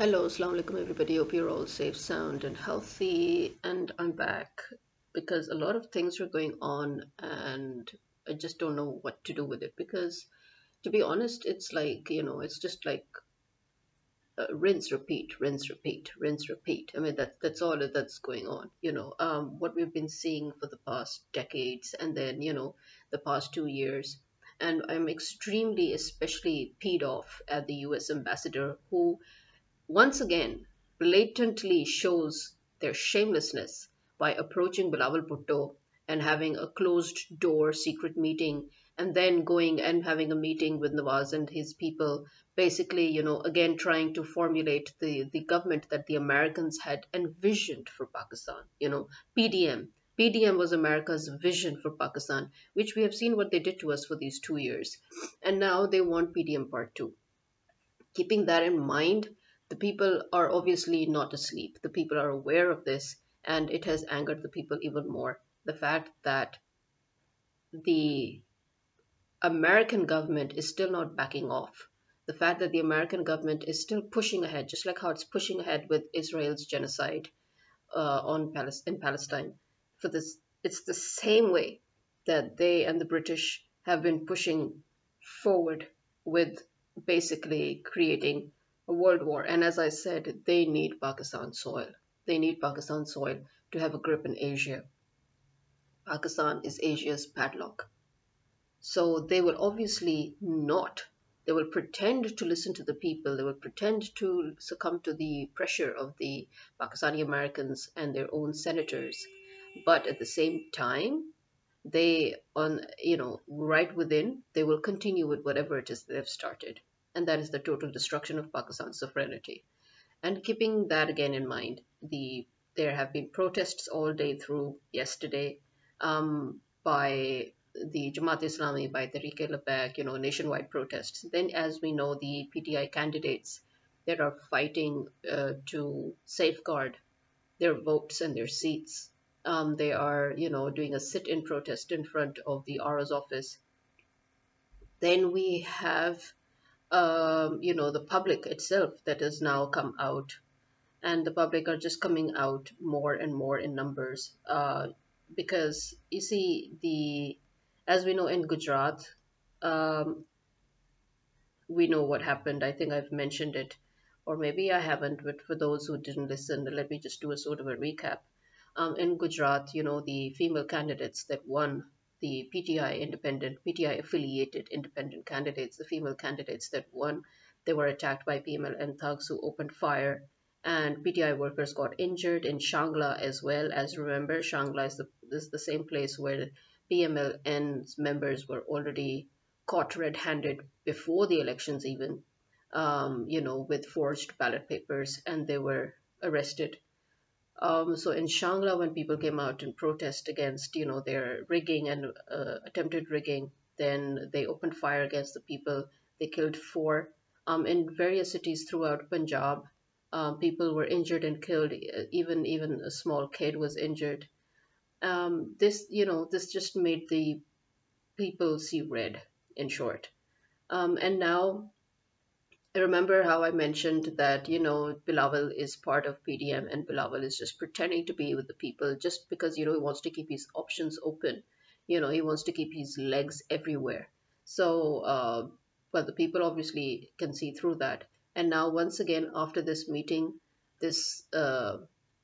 Hello, Assalamu alaikum, everybody. Hope you're all safe, sound, and healthy. And I'm back because a lot of things are going on, and I just don't know what to do with it. Because, to be honest, it's like, you know, it's just like uh, rinse, repeat, rinse, repeat, rinse, repeat. I mean, that, that's all that's going on. You know, um, what we've been seeing for the past decades, and then, you know, the past two years. And I'm extremely, especially peed off at the US ambassador who once again blatantly shows their shamelessness by approaching Bilawal Bhutto and having a closed door secret meeting and then going and having a meeting with Nawaz and his people, basically, you know, again trying to formulate the, the government that the Americans had envisioned for Pakistan, you know, PDM. PDM was America's vision for Pakistan, which we have seen what they did to us for these two years. And now they want PDM Part 2. Keeping that in mind, the people are obviously not asleep. The people are aware of this, and it has angered the people even more. The fact that the American government is still not backing off. The fact that the American government is still pushing ahead, just like how it's pushing ahead with Israel's genocide uh, on in Palestine. For this, it's the same way that they and the British have been pushing forward with basically creating world war. And as I said, they need Pakistan soil. They need Pakistan soil to have a grip in Asia. Pakistan is Asia's padlock. So they will obviously not. They will pretend to listen to the people. They will pretend to succumb to the pressure of the Pakistani Americans and their own senators. But at the same time, they on you know right within they will continue with whatever it is they've started and that is the total destruction of Pakistan's sovereignty. And keeping that again in mind, the there have been protests all day through yesterday um, by the Jamaat Islami, by Tehreek-e-Labbaik, you know, nationwide protests. Then, as we know, the PTI candidates that are fighting uh, to safeguard their votes and their seats. Um, they are, you know, doing a sit-in protest in front of the RO's office. Then we have um, you know, the public itself that has now come out, and the public are just coming out more and more in numbers. Uh, because you see, the as we know in Gujrat, um, we know what happened. I think I've mentioned it, or maybe I haven't. But for those who didn't listen, let me just do a sort of a recap. Um, in Gujrat, you know, the female candidates that won the PTI independent, PTI affiliated independent candidates, the female candidates that won, they were attacked by PMLN thugs who opened fire, and PTI workers got injured in Shangla as well. As remember, Shangla is the, is the same place where PMLN's members were already caught red-handed before the elections even, um, you know, with forged ballot papers, and they were arrested um, so in Shangla, when people came out in protest against, you know, their rigging and uh, attempted rigging, then they opened fire against the people. They killed four. Um, in various cities throughout Punjab, um, people were injured and killed. Even even a small kid was injured. Um, this, you know, this just made the people see red. In short, um, and now remember how I mentioned that, you know, Bilawal is part of PDM and Bilawal is just pretending to be with the people just because, you know, he wants to keep his options open. You know, he wants to keep his legs everywhere. So, uh, but the people obviously can see through that. And now, once again, after this meeting, this uh,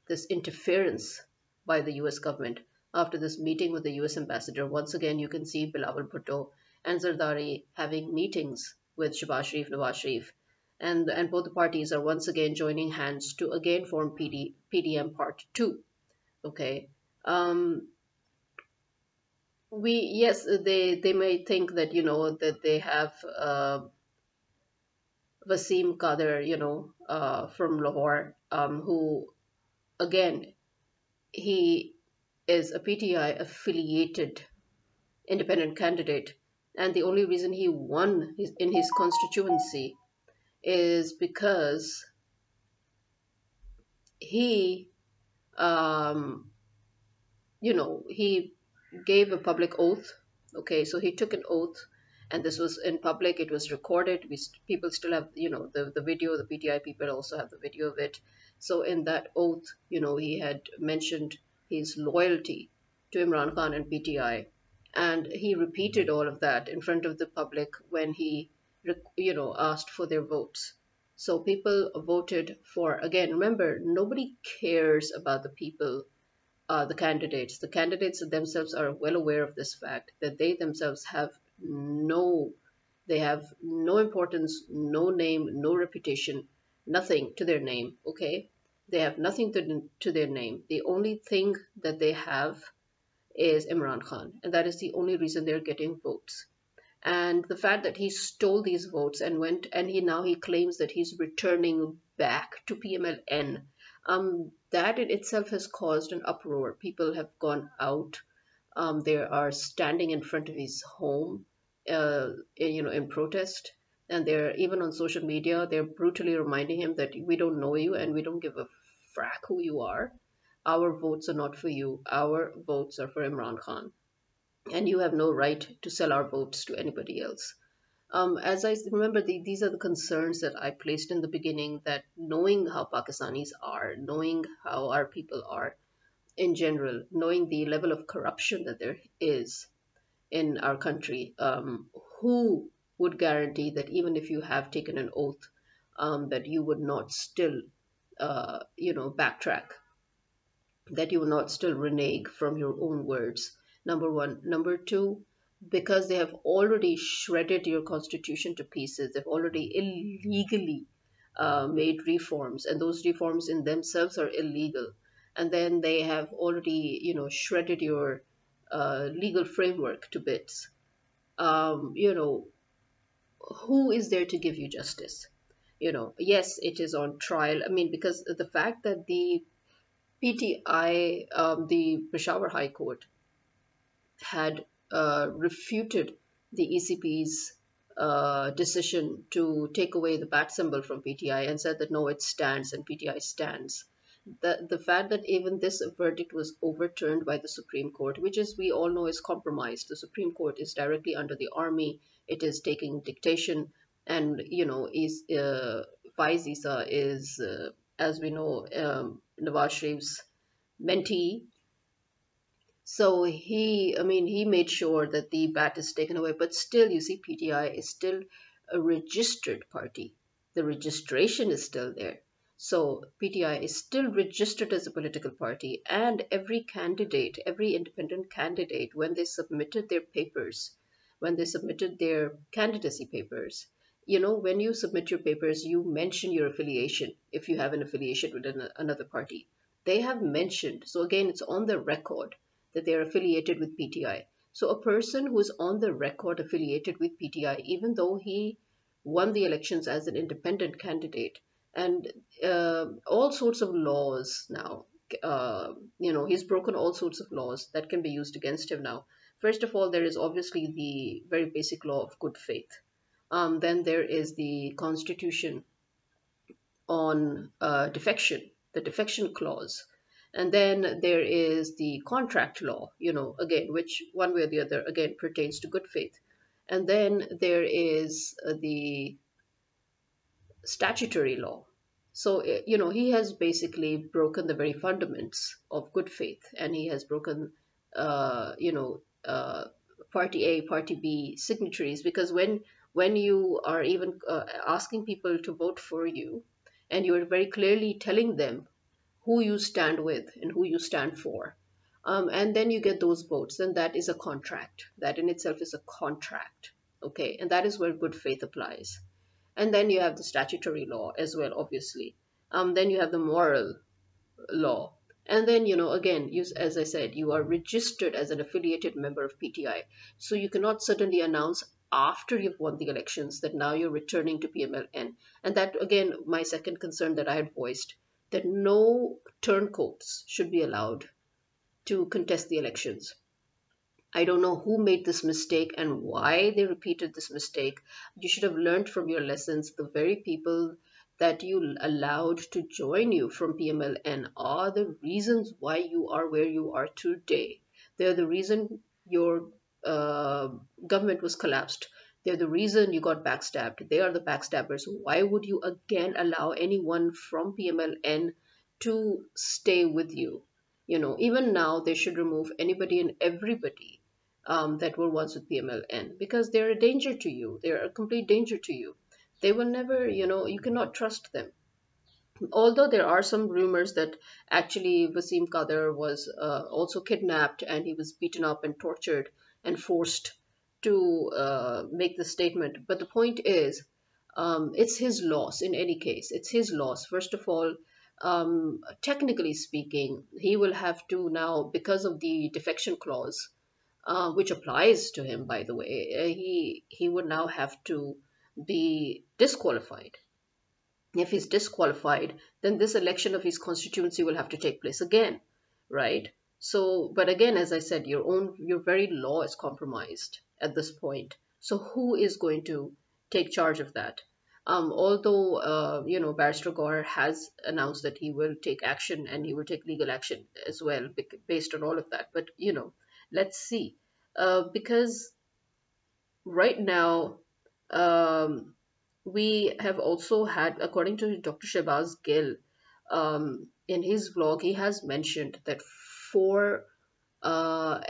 this interference by the U.S. government, after this meeting with the U.S. ambassador, once again you can see Bilawal Bhutto and Zardari having meetings with Shehbaz Sharif, Nawaz Sharif, and, and both the parties are once again joining hands to again form PD, PDM Part 2. Okay. Um, we yes they they may think that you know that they have uh, Wasim Kader you know uh, from Lahore um, who again he is a PTI affiliated independent candidate and the only reason he won his, in his constituency is because he um, you know he gave a public oath. Okay so he took an oath and this was in public. It was recorded. We people still have you know the, the video the pti people also have the video of it. So in that oath you know he had mentioned his loyalty to imran khan and pti and he repeated all of that in front of the public when he you know asked for their votes. So people voted for again remember nobody cares about the people uh, the candidates. The candidates themselves are well aware of this fact that they themselves have no they have no importance no name no reputation nothing to their name okay? They have nothing to, to their name. The only thing that they have is Imran Khan, and that is the only reason they're getting votes. And the fact that he stole these votes and went and he now he claims that he's returning back to PMLN, um, that in itself has caused an uproar. People have gone out. Um, they are standing in front of his home, uh, you know, in protest. And they're even on social media, they're brutally reminding him that we don't know you and we don't give a frack who you are. Our votes are not for you. Our votes are for Imran Khan. And you have no right to sell our votes to anybody else. Um, as I remember, the, these are the concerns that I placed in the beginning that knowing how Pakistanis are, knowing how our people are in general, knowing the level of corruption that there is in our country, um, who would guarantee that even if you have taken an oath, um, that you would not still, uh, you know, backtrack that you will not still renege from your own words. Number one. Number two, because they have already shredded your constitution to pieces, they've already illegally uh, made reforms, and those reforms in themselves are illegal. And then they have already, you know, shredded your uh, legal framework to bits. Um, you know, who is there to give you justice? You know, yes, it is on trial. I mean, because the fact that the PTI, um, the Peshawar High Court, had uh, refuted the ECP's uh, decision to take away the bat symbol from PTI and said that no, it stands and PTI stands. The, the fact that even this verdict was overturned by the Supreme Court, which is we all know is compromised. The Supreme Court is directly under the army. It is taking dictation, and you know, is uh, Issa is, uh, as we know, um, Nawaz Sharif's mentee. So he, I mean, he made sure that the bat is taken away, but still, you see, PTI is still a registered party. The registration is still there. So PTI is still registered as a political party, and every candidate, every independent candidate, when they submitted their papers, when they submitted their candidacy papers, you know, when you submit your papers, you mention your affiliation if you have an affiliation with an, another party. They have mentioned, so again, it's on the record that they are affiliated with PTI. So a person who is on the record affiliated with PTI, even though he won the elections as an independent candidate, and uh, all sorts of laws now, uh, you know, he's broken all sorts of laws that can be used against him now. First of all, there is obviously the very basic law of good faith um, then there is the Constitution on uh, defection, the defection clause. And then there is the contract law, you know, again, which one way or the other, again, pertains to good faith. And then there is uh, the statutory law. So, uh, you know, he has basically broken the very fundaments of good faith and he has broken, uh, you know, uh, party A, party B signatories because when when you are even uh, asking people to vote for you and you're very clearly telling them who you stand with and who you stand for. Um, and then you get those votes, then that is a contract. That in itself is a contract. Okay, and that is where good faith applies. And then you have the statutory law as well, obviously. Um, then you have the moral law. And then, you know, again, you, as I said, you are registered as an affiliated member of PTI. So you cannot suddenly announce, after you've won the elections that now you're returning to PMLN. And that, again, my second concern that I had voiced that no turncoats should be allowed to contest the elections. I don't know who made this mistake and why they repeated this mistake. You should have learned from your lessons. The very people that you allowed to join you from PMLN are the reasons why you are where you are today. They're the reason your uh, government was collapsed. They're the reason you got backstabbed. They are the backstabbers. Why would you again allow anyone from PMLN to stay with you? You know, even now they should remove anybody and everybody um, that were once with PMLN because they're a danger to you. They're a complete danger to you. They will never, you know, you cannot trust them although there are some rumors that actually Wasim Kader was uh, also kidnapped and he was beaten up and tortured and forced to uh, make the statement. But the point is, um, it's his loss in any case. It's his loss. First of all, um, technically speaking, he will have to now, because of the defection clause, uh, which applies to him, by the way, uh, he he would now have to be disqualified if he's disqualified, then this election of his constituency will have to take place again, right? So, but again, as I said, your own, your very law is compromised at this point. So, who is going to take charge of that? Um, although, uh, you know, Barrister Gohar has announced that he will take action and he will take legal action as well based on all of that. But, you know, let's see. Uh, because right now, um, we have also had, according to Dr. Shehbaz Gill, um, in his blog, he has mentioned that four uh,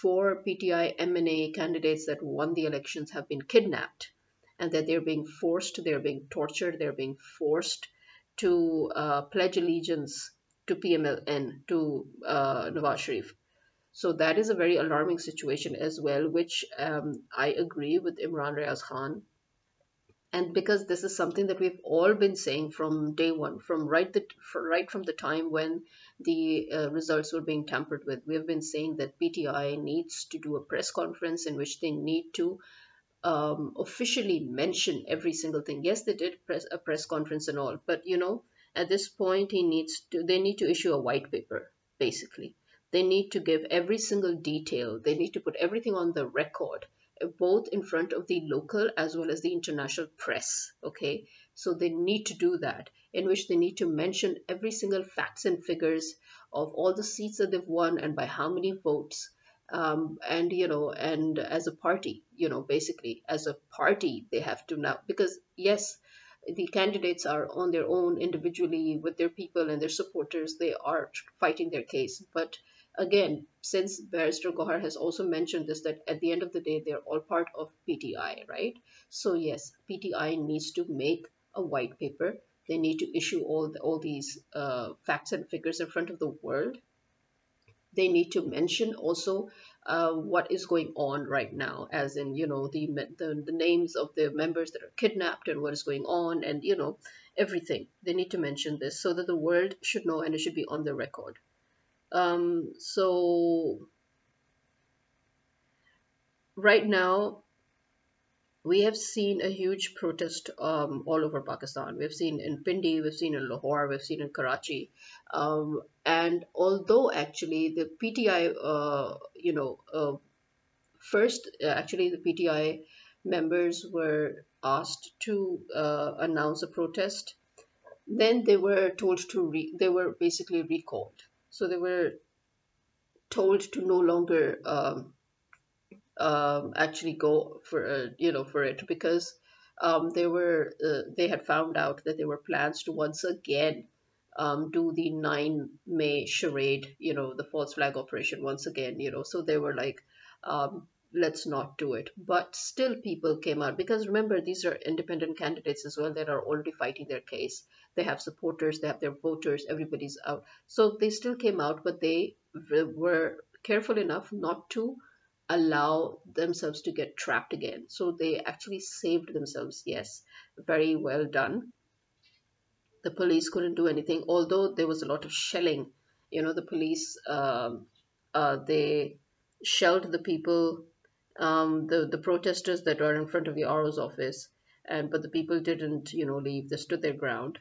four PTI MNA candidates that won the elections have been kidnapped and that they're being forced, they're being tortured, they're being forced to uh, pledge allegiance to PMLN, to uh, Nawaz Sharif. So that is a very alarming situation as well, which um, I agree with Imran Riaz Khan and because this is something that we've all been saying from day one from right the right from the time when the uh, results were being tampered with we have been saying that pti needs to do a press conference in which they need to um, officially mention every single thing. Yes they did press a press conference and all but you know at this point he needs to they need to issue a white paper basically. They need to give every single detail. They need to put everything on the record both in front of the local as well as the international press okay? So they need to do that in which they need to mention every single facts and figures of all the seats that they've won and by how many votes um, and you know and as a party you know basically as a party they have to now because yes the candidates are on their own individually with their people and their supporters they are fighting their case but again, since Barrister Gohar has also mentioned this, that at the end of the day, they're all part of PTI, right? So yes, PTI needs to make a white paper. They need to issue all the, all these uh, facts and figures in front of the world. They need to mention also uh, what is going on right now, as in you know the, the the names of the members that are kidnapped and what is going on, and you know everything. They need to mention this so that the world should know and it should be on the record. Um, so right now, we have seen a huge protest um, all over Pakistan. We've seen in Pindi, we've seen in Lahore, we've seen in Karachi. Um, and although actually the PTI, uh, you know, uh, first, uh, actually the PTI members were asked to uh, announce a protest. Then they were told to, re- they were basically recalled. So they were told to no longer um, um, actually go for uh, you know for it because um, they were uh, they had found out that there were plans to once again um, do the 9 May charade, you know, the false flag operation once again, you know. So they were like, um, let's not do it. But still, people came out because remember, these are independent candidates as well that are already fighting their case. They have supporters, they have their voters, everybody's out. So they still came out, but they were careful enough not to allow themselves to get trapped again. So they actually saved themselves. Yes, very well done. The police couldn't do anything, although there was a lot of shelling. You know, the police, um, uh, they shelled the people um, the the protesters that were in front of the RO's office, and but the people didn't, you know, leave. They stood their ground.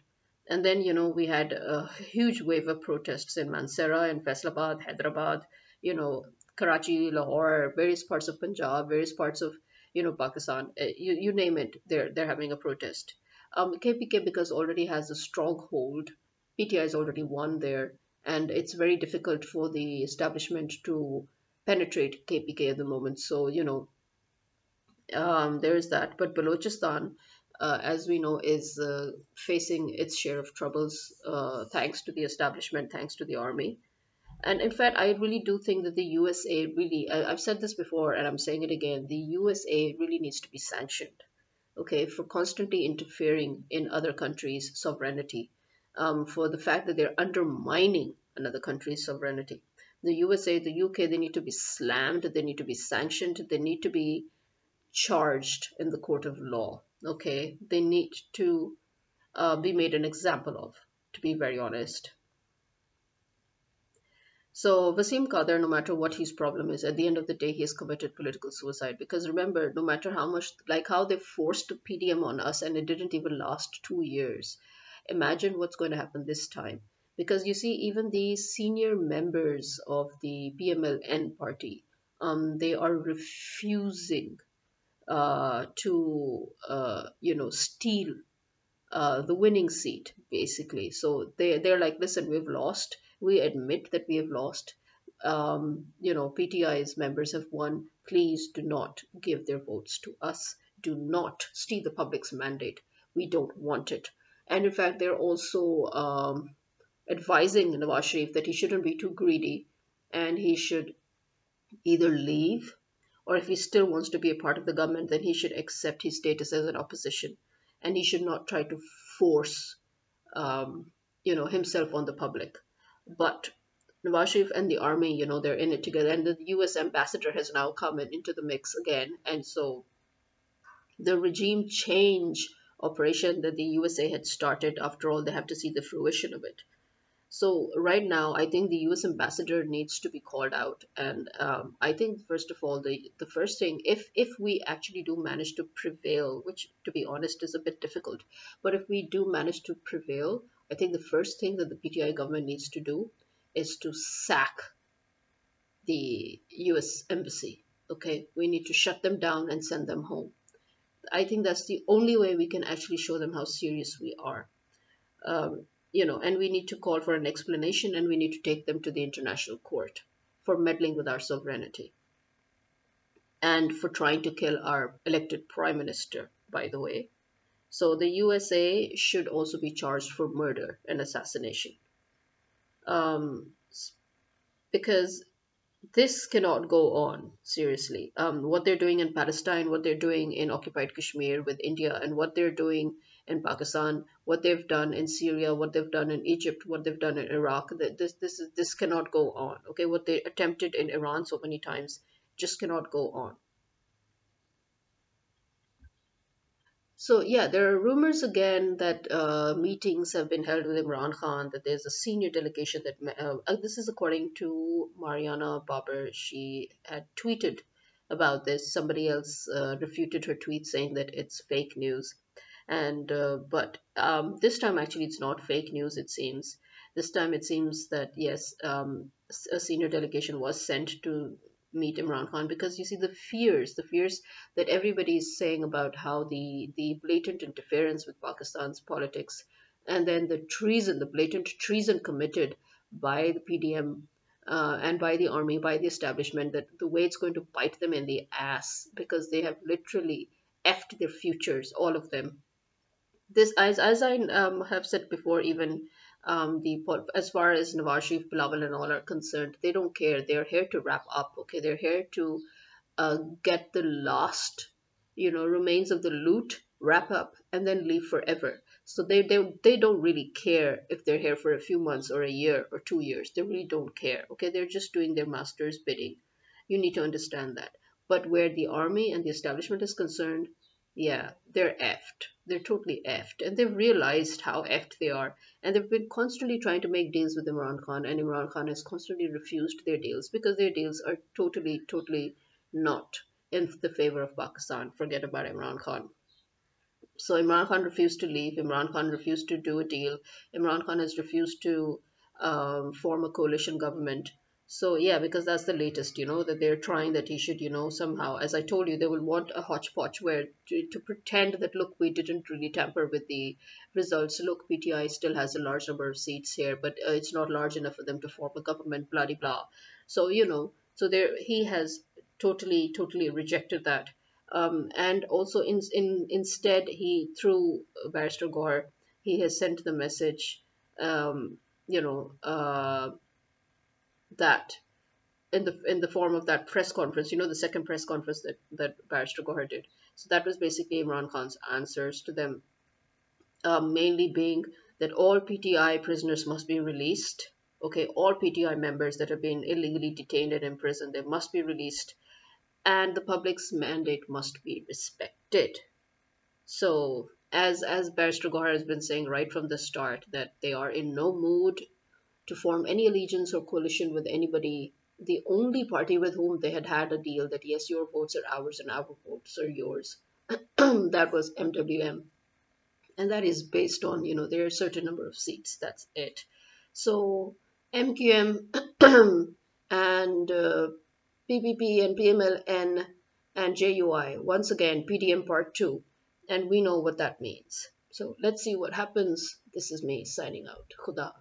And then, you know, we had a huge wave of protests in Mansehra and Faisalabad, Hyderabad, you know, Karachi, Lahore, various parts of Punjab, various parts of, you know, Pakistan. Uh, you, you name it, they're they're having a protest. Um, KPK because already has a stronghold. PTI has already won there, and it's very difficult for the establishment to penetrate KPK at the moment. So, you know, Um, there is that. But Balochistan, uh, as we know, is uh, facing its share of troubles uh, thanks to the establishment, thanks to the army. And in fact, I really do think that the USA really, I, I've said this before and I'm saying it again, the USA really needs to be sanctioned, okay, for constantly interfering in other countries' sovereignty, um, for the fact that they're undermining another country's sovereignty. The USA, the UK, they need to be slammed, they need to be sanctioned, they need to be charged in the court of law, okay? They need to uh, be made an example of, to be very honest. So Wasim Kader, no matter what his problem is, at the end of the day, he has committed political suicide. Because remember, no matter how much, like how they forced PDM on us and it didn't even last two years. Imagine what's going to happen this time. Because you see, even the senior members of the PMLN party, um, they are refusing uh, to, uh, you know, steal uh, the winning seat, basically. So they, they're like, listen, we've lost we admit that we have lost. Um, you know, PTI's members have won. Please do not give their votes to us. Do not steal the public's mandate. We don't want it. And in fact, they're also um, advising Nawaz Sharif that he shouldn't be too greedy and he should either leave or if he still wants to be a part of the government, then he should accept his status as an opposition and he should not try to force, um, you know, himself on the public. But Nawaz Sharif and the army, you know, they're in it together. And the US ambassador has now come in, into the mix again. And so the regime change operation that the USA had started, after all, they have to see the fruition of it. So right now, I think the U.S. ambassador needs to be called out, and um, I think first of all, the the first thing, if if we actually do manage to prevail, which to be honest is a bit difficult, but if we do manage to prevail, I think the first thing that the PTI government needs to do is to sack the US embassy. Okay, we need to shut them down and send them home. I think that's the only way we can actually show them how serious we are. Um, you know, and we need to call for an explanation and we need to take them to the international court for meddling with our sovereignty and for trying to kill our elected prime minister, by the way. So the USA should also be charged for murder and assassination. Um, because this cannot go on, seriously. Um, what they're doing in Palestine, what they're doing in occupied Kashmir with India, and what they're doing in Pakistan, what they've done in Syria, what they've done in Egypt, what they've done in Iraq, this, this, is this cannot go on. Okay, what they attempted in Iran so many times just cannot go on. So yeah, there are rumors again that uh, meetings have been held with Imran Khan. That there's a senior delegation that uh, uh, this is according to Mariana Babar. She had tweeted about this. Somebody else uh, refuted her tweet saying that it's fake news. And uh, but um, this time actually it's not fake news. It seems this time it seems that yes, um, a senior delegation was sent to meet Imran Khan because you see the fears, the fears that everybody is saying about how the the blatant interference with Pakistan's politics and then the treason, the blatant treason committed by the PDM uh, and by the army, by the establishment, that the way it's going to bite them in the ass because they have literally effed their futures, all of them. This, as, as I um, have said before, even um, the as far as Nawaz Sharif, Bilawal and all are concerned, they don't care. They're here to wrap up. Okay, they're here to uh, get the last, you know, remains of the loot, wrap up, and then leave forever. So they they they don't really care if they're here for a few months or a year or two years. They really don't care. Okay, they're just doing their master's bidding. You need to understand that. But where the army and the establishment is concerned, yeah, they're effed. They're totally effed. And they've realized how effed they are. And they've been constantly trying to make deals with Imran Khan, and Imran Khan has constantly refused their deals because their deals are totally, totally not in the favor of Pakistan. Forget about Imran Khan. So Imran Khan refused to leave. Imran Khan refused to do a deal. Imran Khan has refused to um, form a coalition government. So yeah, because that's the latest, you know, that they're trying that he should, you know, somehow, as I told you, they will want a hodgepodge where to, to pretend that look, we didn't really tamper with the results. Look, PTI still has a large number of seats here, but uh, it's not large enough for them to form a government. Blah blah. blah. So you know, so there he has totally, totally rejected that. Um, and also, in, in instead, he through Barrister Gohar, he has sent the message, um, you know, uh, that in the in the form of that press conference, you know, the second press conference that that Barrister Gohar did. So that was basically Imran Khan's answers to them, um, mainly being that all PTI prisoners must be released. Okay, all PTI members that have been illegally detained and imprisoned, they must be released, and the public's mandate must be respected. So, as as Barrister Gohar has been saying right from the start, that they are in no mood to form any allegiance or coalition with anybody. The only party with whom they had had a deal that yes, your votes are ours and our votes are yours, that was MWM and that is based on you know there are a certain number of seats. That's it. So mqm and uh, ppp and pmln and jui once again pdm part 2 and we know what that means. So let's see what happens. This is me signing out. Khuda